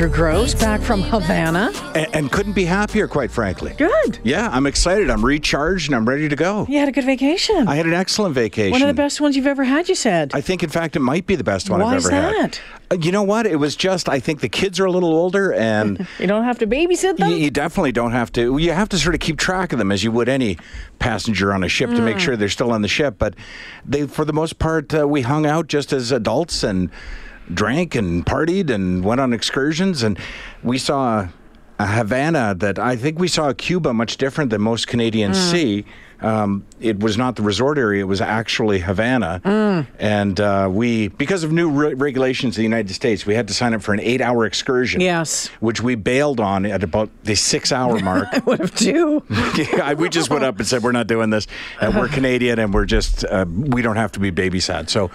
Andrew Gross, back from Havana. and, and couldn't be happier, quite frankly. Good. Yeah, I'm excited. I'm recharged and I'm ready to go. You had a good vacation. I had an excellent vacation. one of the best ones you've ever had, you said. I think, in fact, it might be the best one Why I've is ever had. that? Uh, You know what? It was just, I think the kids are a little older and you don't have to babysit you, them? you definitely don't have to, you have to sort of keep track of them as you would any passenger on a ship to make Mm. sure they're still on the ship. But they, for the most part, uh, we hung out just as adults and drank and partied and went on excursions. And we saw a Havana that I think we saw Cuba much different than most Canadians Mm. see. Um, it was not the resort area; it was actually Havana, Mm. and uh, we, because of new re- regulations in the United States, we had to sign up for an eight-hour excursion. Yes. which we bailed on at about the six-hour mark. I Would have too. Yeah, we just went up and said we're not doing this. Uh, we're Canadian, and we're just uh, we don't have to be babysat. So,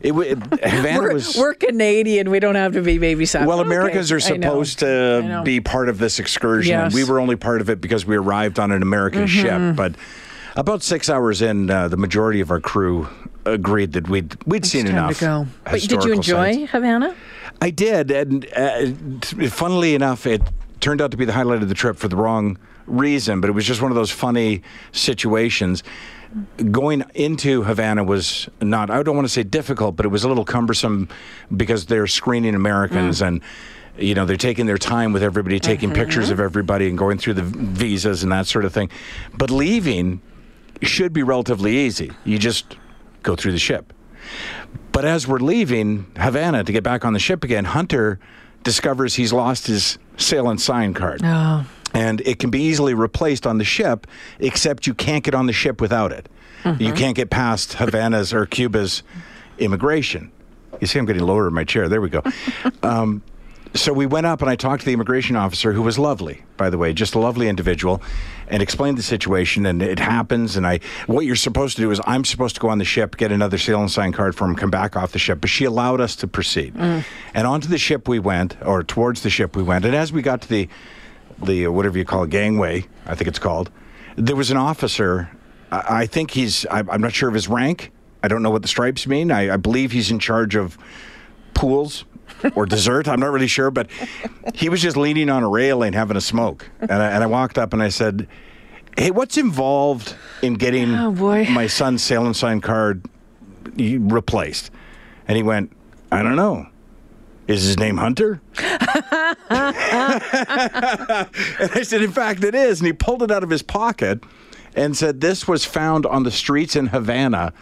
it, wa- Havana We're, was. we're Canadian. We don't have to be babysat. well, Okay, Americans are supposed to be part of this excursion. Yes. We were only part of it because we arrived on an American Mm-hmm. ship. But about six hours in, uh, the majority of our crew agreed that we'd we'd seen Time enough. to go. But did you enjoy sites. Havana? I did, and uh, funnily enough, it turned out to be the highlight of the trip for the wrong reason. But it was just one of those funny situations. Going into Havana was not, I don't want to say difficult, but it was a little cumbersome because they're screening Americans mm. and. You know, they're taking their time with everybody, taking uh-huh. pictures of everybody and going through the visas and that sort of thing. But leaving should be relatively easy. You just go through the ship. But as we're leaving Havana to get back on the ship again, Hunter discovers he's lost his sail and sign card. Oh. And it can be easily replaced on the ship, except you can't get on the ship without it. You can't get past Havana's or Cuba's immigration. You see, I'm getting lower in my chair. There we go. Um, so we went up and I talked to the immigration officer, who was lovely, by the way, just a lovely individual, and explained the situation. And it happens. And I, what you're supposed to do is, I'm supposed to go on the ship, get another sail and sign card for him, come back off the ship. But she allowed us to proceed. And onto the ship we went, or towards the ship we went. And as we got to the, the uh, whatever you call it, gangway, I think it's called, there was an officer. I, I think he's, I, I'm not sure of his rank. I don't know what the stripes mean. I, I believe he's in charge of pools or dessert. I'm not really sure, but he was just leaning on a railing having a smoke. And I, and I walked up and I said, Hey, what's involved in getting Oh, my son's sail and sign card replaced? And he went, I don't know. Is his name Hunter? and I said, In fact, it is. And he pulled it out of his pocket and said, This was found on the streets in Havana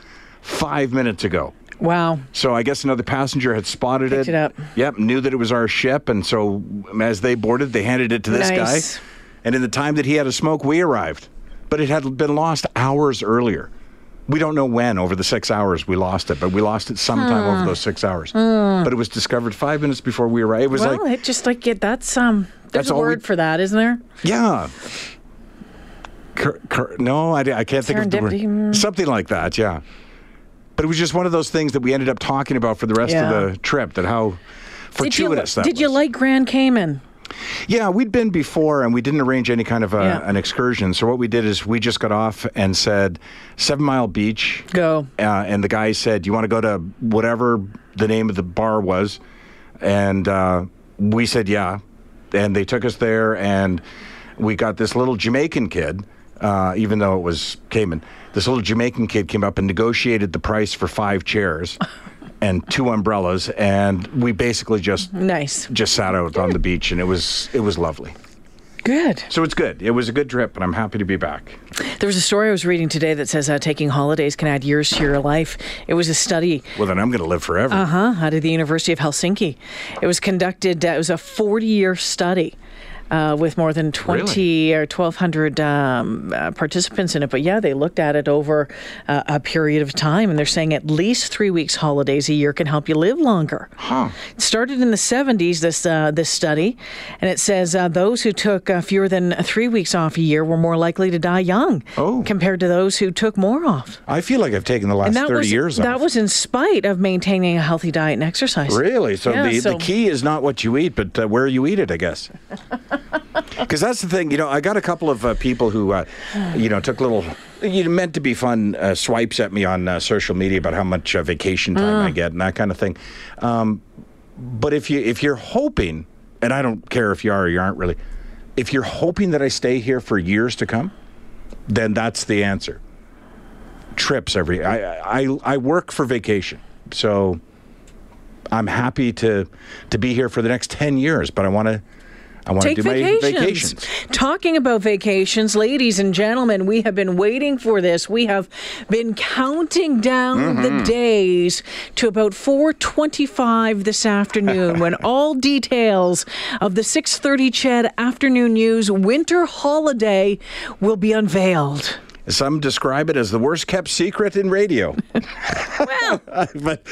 five minutes ago. Wow. So I guess another passenger had spotted Picked it. it up. Yep, knew that it was our ship, and so as they boarded, they handed it to this Nice. guy. And in the time that he had a smoke, we arrived. But it had been lost hours earlier. We don't know when over the six hours we lost it, but we lost it sometime over those six hours. But it was discovered five minutes before we arrived. It was Well, like, it just like it. That's um. There's That's a all we- word for that, isn't there? yeah. Cur- cur- no, I, I can't think of the word. mm. Something like that, yeah. But it was just one of those things that we ended up talking about for the rest Yeah. of the trip. That how Did you that did you like Grand Cayman? Yeah, we'd been before, and we didn't arrange any kind of a, Yeah. an excursion. So what we did is we just got off and said Seven Mile Beach, Go. uh, and the guy said, "You want to go to whatever the name of the bar was?" And uh, we said, "Yeah," and they took us there, and we got this little Jamaican kid. Uh, even though it was Cayman, this little Jamaican kid came up and negotiated the price for five chairs and two umbrellas, and we basically just Nice. just sat out on the beach, and it was it was lovely. Good. So it's good. It was a good trip, and I'm happy to be back. There was a story I was reading today that says uh, taking holidays can add years to your life. It was a study Well, then I'm going to live forever. uh huh, out of the University of Helsinki. It was conducted, uh, it was a 40 year study. Uh, with more than 20 or 1,200 um, uh, participants in it. But yeah, they looked at it over uh, a period of time, and they're saying at least three weeks holidays a year can help you live longer. Huh. It started in the 70s, this, uh, this study, and it says uh, those who took uh, fewer than three weeks off a year were more likely to die young Oh. compared to those who took more off. I feel like I've taken the last 30 was years that off. That was in spite of maintaining a healthy diet and exercise. Really? So, Yeah, the, so- the key is not what you eat, but uh, where you eat it, I guess. Because that's the thing. You know, I got a couple of uh, people who, uh, you know, took little, you know, meant to be fun uh, swipes at me on uh, social media about how much uh, vacation time Mm. I get and that kind of thing. Um, but if you if you're hoping, and I don't care if you are or you aren't really, if you're hoping that I stay here for years to come, then that's the answer. Trips every. I I I work for vacation, so I'm happy to to be here for the next ten years. But I want to. I want to Take do my vacations. vacations. Talking about vacations, ladies and gentlemen, we have been waiting for this. We have been counting down Mm-hmm. the days to about 4:25 this afternoon when all details of the 6:30 Ched afternoon news winter holiday will be unveiled. Some describe it as the worst kept secret in radio. Well, but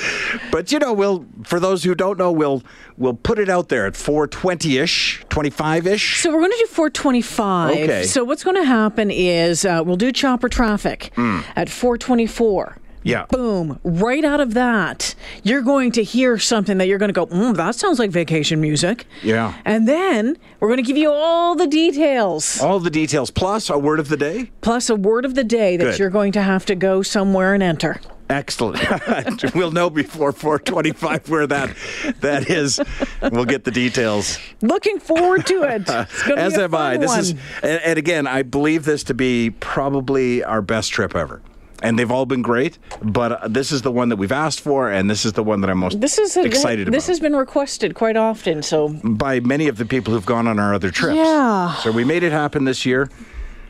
but you know, we'll for those who don't know, we'll we'll put it out there at 420 ish, 25 ish. So we're going to do 425. Okay. So what's going to happen is uh, we'll do chopper traffic Hmm. at 424. Yeah. Boom. Right out of that, you're going to hear something that you're going to go, mm, that sounds like vacation music. Yeah. And then we're going to give you all the details, All the details plus a word of the day. plus a word of the day that Good. you're going to have to go somewhere and enter. Excellent. we'll know before 425 where that that is. We'll get the details. Looking forward to it. It's As be a am I. This one. is and, and again, I believe this to be probably our best trip ever. And they've all been great, but uh, this is the one that we've asked for, and this is the one that I'm most This is a, excited This about. has been requested quite often, so by many of the people who've gone on our other trips. Yeah. So we made it happen this year.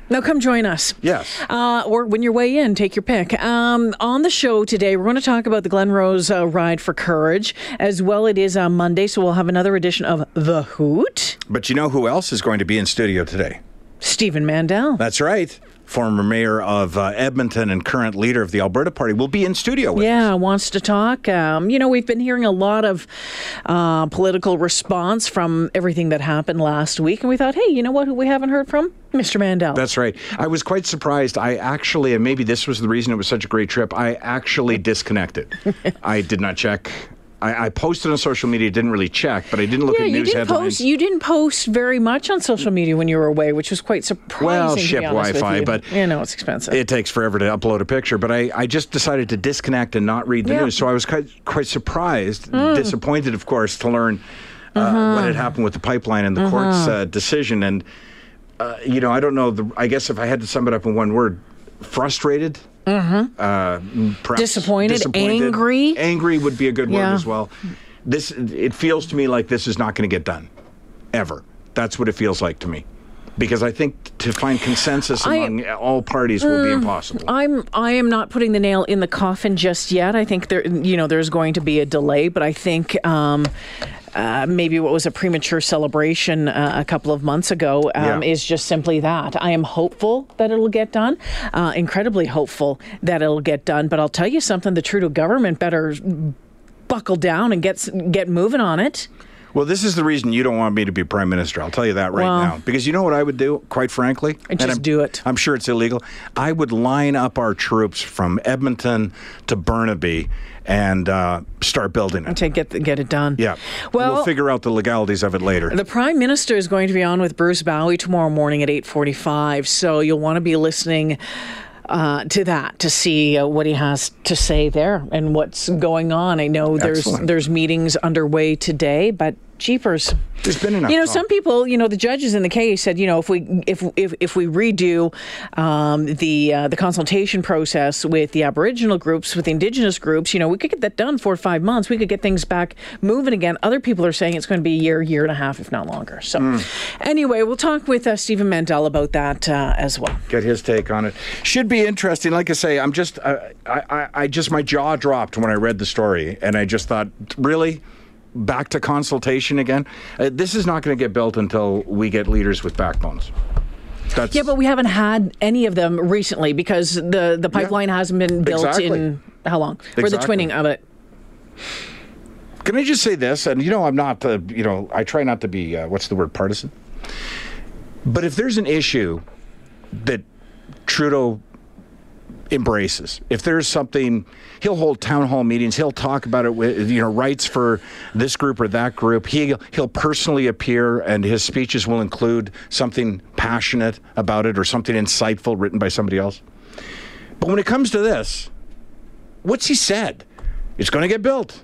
now come join us. Yes. Uh, or when you're way in, take your pick. Um, on the show today, we're going to talk about the Glenrose uh, Ride for Courage. As well, it is uh, Monday, so we'll have another edition of The Hoot. But you know who else is going to be in studio today? Stephen Mandel. That's right. Former mayor of uh, Edmonton and current leader of the Alberta Party will be in studio with us. Yeah, wants to talk. Um, you know, we've been hearing a lot of uh, political response from everything that happened last week, and we thought, hey, you know what? Who we haven't heard from? Mr. Mandel. That's right. I was quite surprised. I actually, and maybe this was the reason it was such a great trip, I actually disconnected. I did not check. I, I posted on social media, didn't really check, but I didn't look yeah, at you news didn't headlines. post. You didn't post very much on social media when you were away, which was quite surprising. Well, to be ship Wi-Fi, you. but you know it's expensive. it takes forever to upload a picture, but I, I just decided to disconnect and not read the Yeah. News. So I was quite, quite surprised, disappointed, of course, to learn uh, Uh-huh. what had happened with the pipeline and the court's uh, decision. And, uh, you know, I don't know. The, I guess if I had to sum it up in one word, frustrated. Uh, perhaps Mm-hmm. Disappointed, angry. Angry would be a good word as well. This it feels to me like this is not going to get done, ever. That's what it feels like to me, because I think to find consensus I- among all parties will be impossible. I'm I am not putting the nail in the coffin just yet. I think there you know there's going to be a delay, but I think um, uh, maybe what was a premature celebration uh, a couple of months ago um, Yeah. is just simply that. I am hopeful that it'll get done, uh, incredibly hopeful that it'll get done. But I'll tell you something: the Trudeau government better buckle down and get get moving on it. Well, this is the reason you don't want me to be prime minister. I'll tell you that right Well- now. Because you know what I would do, quite frankly? And just I'm- do it. I'm sure it's illegal. I would line up our troops from Edmonton to Burnaby and uh, start building it. To get get it done. Yeah. Well, we'll figure out the legalities of it later. The Prime Minister is going to be on with Bruce Bowie tomorrow morning at 8:45, so you'll want to be listening uh, to that to see uh, what he has to say there and what's going on. I know there's Excellent. there's meetings underway today, but Jeepers. There's been enough. You know, talk. some people, you know, the judges in the case said, you know, if we if if, if we redo um, the uh, the consultation process with the Aboriginal groups, with the Indigenous groups, you know, we could get that done four or five months. We could get things back moving again. Other people are saying it's going to be a year, year and a half, if not longer. So, Hmm. anyway, we'll talk with uh, Stephen Mandel about that uh, as well. get his take on it. Should be interesting. Like I say, I'm just, uh, I, I, I just, my jaw dropped when I read the story, and I just thought, really, back to consultation again. Uh, this is not going to get built until we get leaders with backbones. That's, Yeah, but we haven't had any of them recently because the the pipeline hasn't been built Exactly. in how long for the twinning of it. Can I just say this? And you know, I'm not, uh, you know, I try not to be, uh, what's the word, partisan. But if there's an issue that Trudeau embraces, if there's something, he'll hold town hall meetings. He'll talk about it with, you know, rights for this group or that group. He he'll personally appear, and his speeches will include something passionate about it or something insightful written by somebody else. But when it comes to this, what's he said? It's going to get built.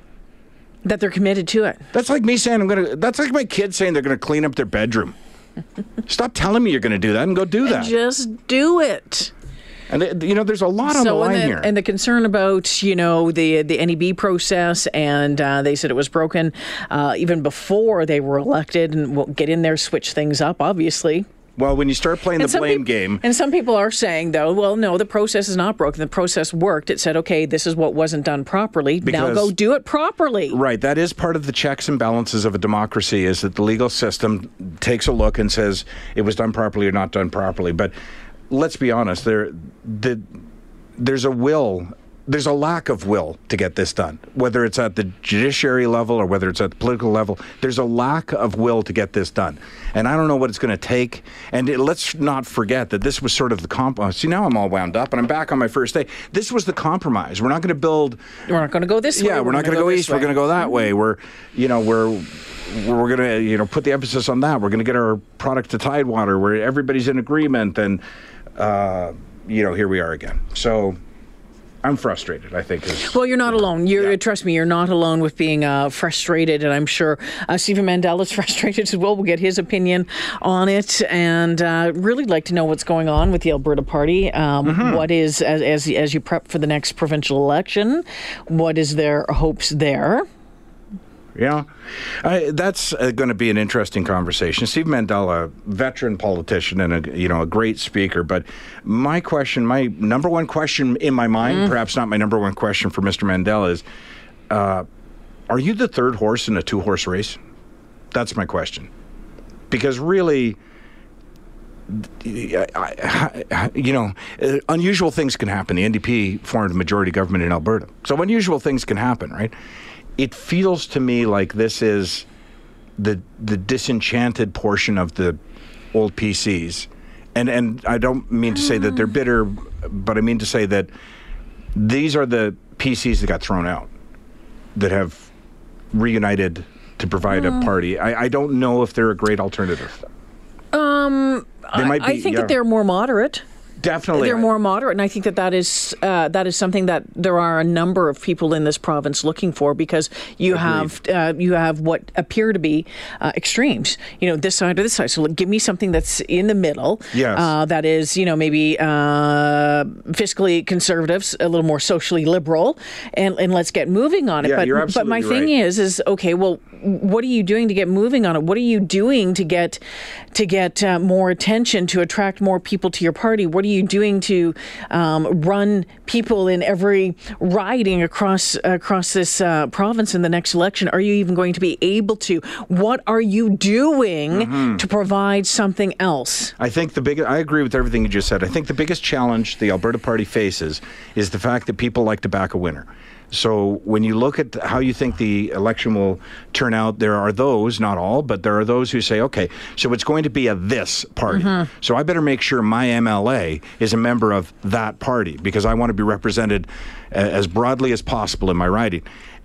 That they're committed to it. That's like me saying I'm gonna. That's like my kids saying they're gonna clean up their bedroom. Stop telling me you're gonna do that and go do that. Just do it. And you know, there's a lot on the line and the, here. and the concern about you know the the NEB process, and uh, they said it was broken uh, even before they were elected, and we'll get in there, switch things up, obviously. well, when you start playing the And some blame peop- game, And some people are saying, though, well, no, the process is not broken. The process worked. It said, okay, this is what wasn't done properly. now go do it properly. right, that is part of the checks and balances of a democracy. Is that the legal system takes a look and says it was done properly or not done properly. But let's be honest, there, the, there's a will. There's a lack of will to get this done, whether it's at the judiciary level or whether it's at the political level. There's a lack of will to get this done, and I don't know what it's going to take. And it, let's not forget that this was sort of the compromise. Uh, see, now I'm all wound up, and I'm back on my first day. This was the compromise. We're not going to build We're not going to go this way. yeah, we're, not going to go, east. We're going to go that way. We're, you know, we're we're going to you know put the emphasis on that. We're going to get our product to Tidewater, where everybody's in agreement, and uh, you know, here we are again. So I'm frustrated. I think. Is, Well, you're not alone. You're Yeah. trust me, you're not alone with being uh, frustrated, and I'm sure uh, Stephen Mandel is frustrated as well. We'll get his opinion on it, and uh, really like to know what's going on with the Alberta Party. Um, Mm-hmm. what is as, as as you prep for the next provincial election? What is their hopes there? Yeah, I, that's uh, going to be an interesting conversation. Steve Mandela, veteran politician and a you know a great speaker, but my question, my number one question in my mind, perhaps not my number one question for Mr. Mandela, is: uh, Are you the third horse in a two-horse race? That's my question, because really. I, I, I- you know, uh, unusual things can happen. The NDP formed a majority government in Alberta, so unusual things can happen, right? It feels to me like this is the the disenchanted portion of the old PCs, and and I don't mean to say that they're bitter, but I mean to say that these are the PCs that got thrown out, that have reunited to provide a party. I, I don't know if they're a great alternative. Um, They I, I think yeah. that they're more moderate. Definitely, They're more moderate, and I think that that is uh, that is something that there are a number of people in this province looking for because you have uh, you have what appear to be uh, extremes. You know, this side or this side. So give me something that's in the middle. Yes. Uh, that is, you know, maybe uh, fiscally conservatives, a little more socially liberal, and and let's get moving on it. Yeah, but you're absolutely but my absolutely thing is, is okay. Well, what are you doing to get moving on it? What are you doing to get to get uh, more attention to attract more people to your party? What are you doing to um, run people in every riding across across this uh, province in the next election? Are you even going to be able to? What are you doing Mm-hmm. to provide something else? I think the big. I agree with everything you just said. I think the biggest challenge the Alberta Party faces is the fact that people like to back a winner. So when you look at how you think the election will turn out, there are those, not all, but there are those who say, okay, so it's going to be a this party. Mm-hmm. So I better make sure my MLA is a member of that party because I want to be represented as broadly as possible in my riding.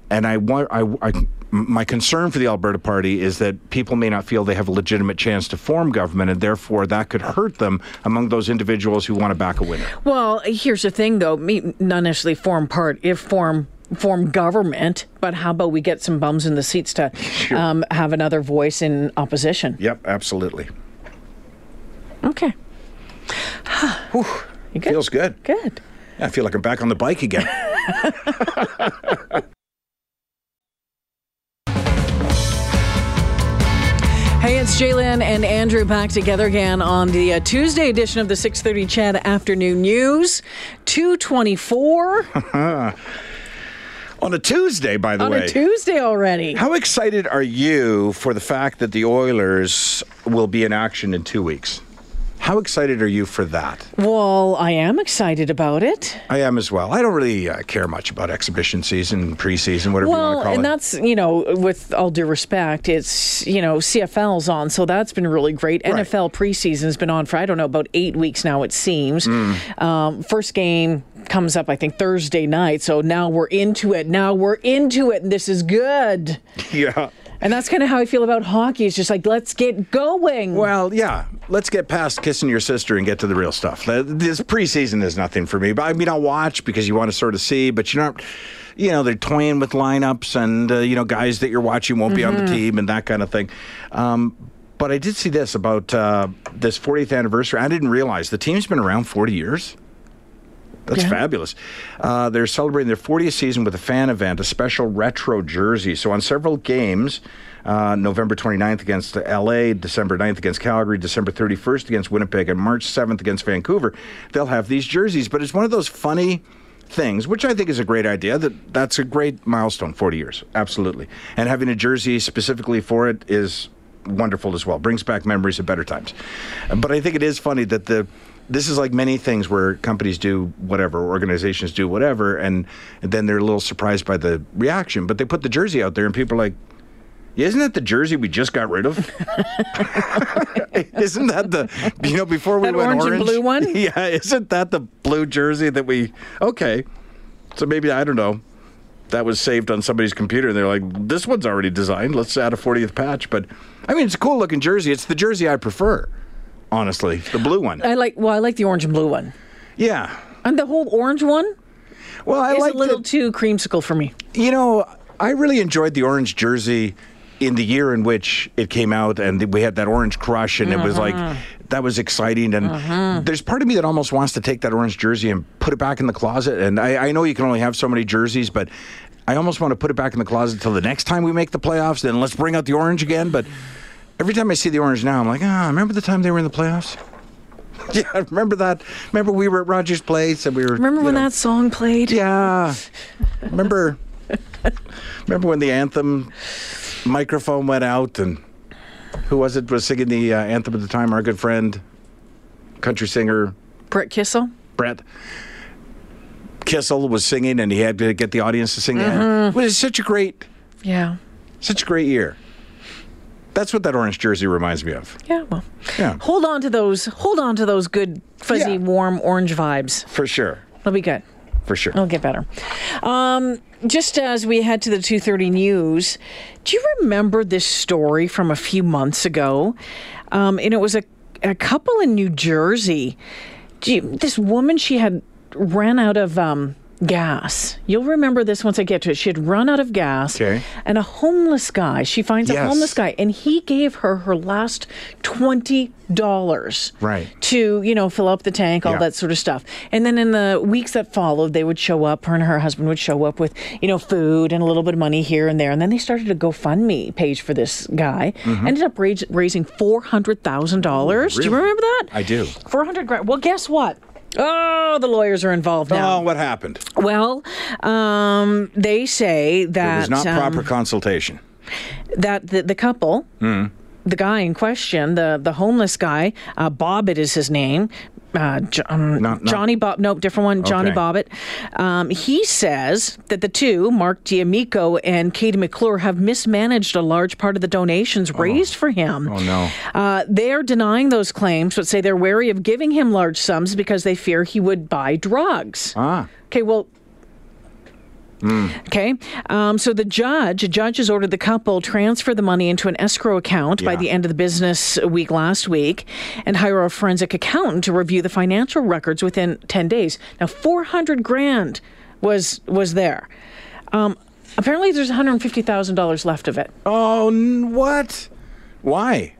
And I want, I, I, my concern for the Alberta Party is that people may not feel they have a legitimate chance to form government, and therefore that could hurt them among those individuals who want to back a winner. Well, here's the thing, though. Me, not necessarily form part, if form form government, but how about we get some bums in the seats to um, have another voice in opposition? Yep, absolutely. Okay. you good? Feels good. good. Yeah, I feel like I'm back on the bike again. Hey, it's J'lyn and Andrew back together again on the uh, Tuesday edition of the 6:30 CHED Afternoon News. 224 on a Tuesday, by the on way. On a Tuesday already. How excited are you for the fact that the Oilers will be in action in two weeks? How excited are you for that? Well, I am excited about it. I am as well. I don't really uh, care much about exhibition season, preseason, whatever you want to call and it. that's, you know, with all due respect, it's, you know, CFL's on, so that's been really great. Right. NFL preseason's been on for, I don't know, about eight weeks now, it seems. Mm. Um, first game comes up, I think, Thursday night, so now we're into it. Now we're into it, and this is good. yeah. And that's kind of how I feel about hockey. It's just like, let's get going. Well, yeah. Let's get past kissing your sister and get to the real stuff. This preseason is nothing for me. But I mean, I'll watch because you want to sort of see, but you're not. You know, they're toying with lineups and, uh, you know, guys that you're watching won't be on the team and that kind of thing. Um, but I did see this about uh, this 40th anniversary. I didn't realize the team's been around 40 years. That's Yeah. fabulous. Uh, they're celebrating their 40th season with a fan event, a special retro jersey. So on several games, uh, November 29th against LA, December 9th against Calgary, December 31st against Winnipeg, and March 7th against Vancouver, they'll have these jerseys. But it's one of those funny things, which I think is a great idea. That that's a great milestone, 40 years, absolutely. And having a jersey specifically for it is wonderful as well. Brings back memories of better times. But I think it is funny that the this is like many things where companies do whatever, organizations do whatever, and, and then they're a little surprised by the reaction. But they put the jersey out there, and people are like, isn't that the jersey we just got rid of? isn't that the you know before we That went orange and blue one? Yeah, isn't that the blue jersey that we? Okay, so maybe I don't know. That was saved on somebody's computer, and they're like, "This one's already designed. Let's add a 40th patch." But I mean, it's a cool looking jersey. It's the jersey I prefer, honestly, the blue one. I like, well, I like the orange and blue one. Yeah. And the whole orange one Well, I like a little too creamsicle for me. You know, I really enjoyed the orange jersey in the year in which it came out, and we had that orange crush, and it was like mm-hmm. That was exciting. And there's part of me that almost wants to take that orange jersey and put it back in the closet. And I, I know you can only have so many jerseys, but I almost want to put it back in the closet till the next time we make the playoffs. Then let's bring out the orange again. But every time I see the orange now, I'm like, ah, remember the time they were in the playoffs? yeah, remember that? Remember we were at Rogers Place and we were. Remember when know- that song played? yeah. Remember remember when the anthem microphone went out and who was it was singing the uh, anthem at the time? Our good friend, country singer Brett Kissel? Brett Kissel was singing and he had to get the audience to sing anthem. It was such a great Yeah. such a great year. That's what that orange jersey reminds me of. Yeah, well. Yeah. Hold on to those hold on to those good fuzzy Yeah. warm orange vibes. For sure. It'll be good. For sure. It'll get better. Um, just as we head to the 2:30 news, do you remember this story from a few months ago? Um, and it was a a couple in New Jersey. You, this woman she had ran out of um, gas. You'll remember this once I get to it. She had run out of gas, Okay. and a homeless guy. She finds a homeless guy, and he gave her her last twenty dollars Right. to you know fill up the tank, all Yeah. that sort of stuff. And then in the weeks that followed, they would show up. Her and her husband would show up with you know food and a little bit of money here and there. And then they started a GoFundMe page for this guy. Mm-hmm. Ended up raising four hundred thousand dollars. Do you remember that? I do. Four hundred grand. Well, guess what? Oh, the lawyers are involved now. Oh, what happened? Well, um, they say that It was not um, proper consultation. that the, the couple, the guy in question, the the homeless guy, uh, Bobbitt is his name. Uh, Jo- um, Not- not- Johnny Bob, nope, different one. Johnny Bobbitt. Um, he says that the two, Mark D'Amico and Katie McClure, have mismanaged a large part of the donations raised for him. Oh, no. Uh, they're denying those claims, but say they're wary of giving him large sums because they fear he would buy drugs. Ah. Okay, well. Okay, um, so the judge, a judge has ordered the couple transfer the money into an escrow account by the end of the business week last week, and hire a forensic accountant to review the financial records within ten days. Now, four hundred grand was was there. Um, apparently, there's $150,000 left of it. Oh, n- what? Why?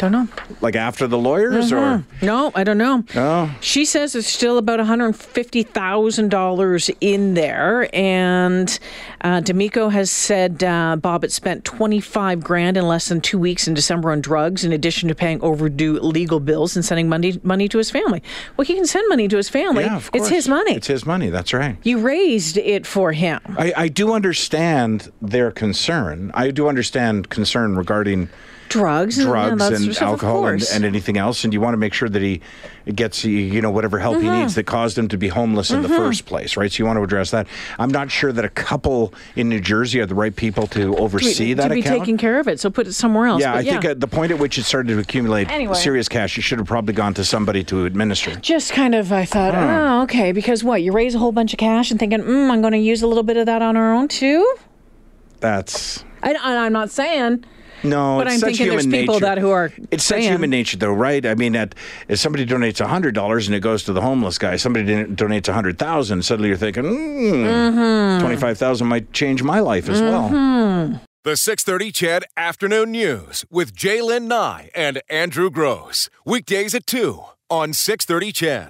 Don't know. Like after the lawyers or? No, I don't know. Oh. She says it's still about $150,000 in there. And uh, D'Amico has said uh, Bobbitt spent 25 grand in less than two weeks in December on drugs, in addition to paying overdue legal bills and sending money, money to his family. Well, he can send money to his family. Yeah, of course. it's his money. It's his money. That's right. you raised it for him. I, I do understand their concern. I do understand concern regarding Drugs, and- drugs and, and alcohol and, and anything else, and you want to make sure that he gets you know whatever help Mm-hmm. he needs that caused him to be homeless in the first place, right? So you want to address that. I'm not sure that a couple in New Jersey are the right people to oversee to that be account. taking care of it, so put it somewhere else. yeah, But I think at the point at which it started to accumulate Anyway. serious cash, you should have probably gone to somebody to administer. just kind of I thought, oh, okay, because what you raise a whole bunch of cash and thinking, mm, I'm going to use a little bit of that on our own too. That's I- I'm not saying, No, But it's I'm such thinking there's human people nature. that who are It's such saying- human nature, though, right? I mean, that if somebody donates hundred dollars and it goes to the homeless guy, somebody donates a hundred thousand. Suddenly, you're thinking, mm, Mm-hmm. twenty-five thousand might change my life as well. The 630 CHED Afternoon News with J'lyn Nye and Andrew Gross. Weekdays at 2 on 630 CHED.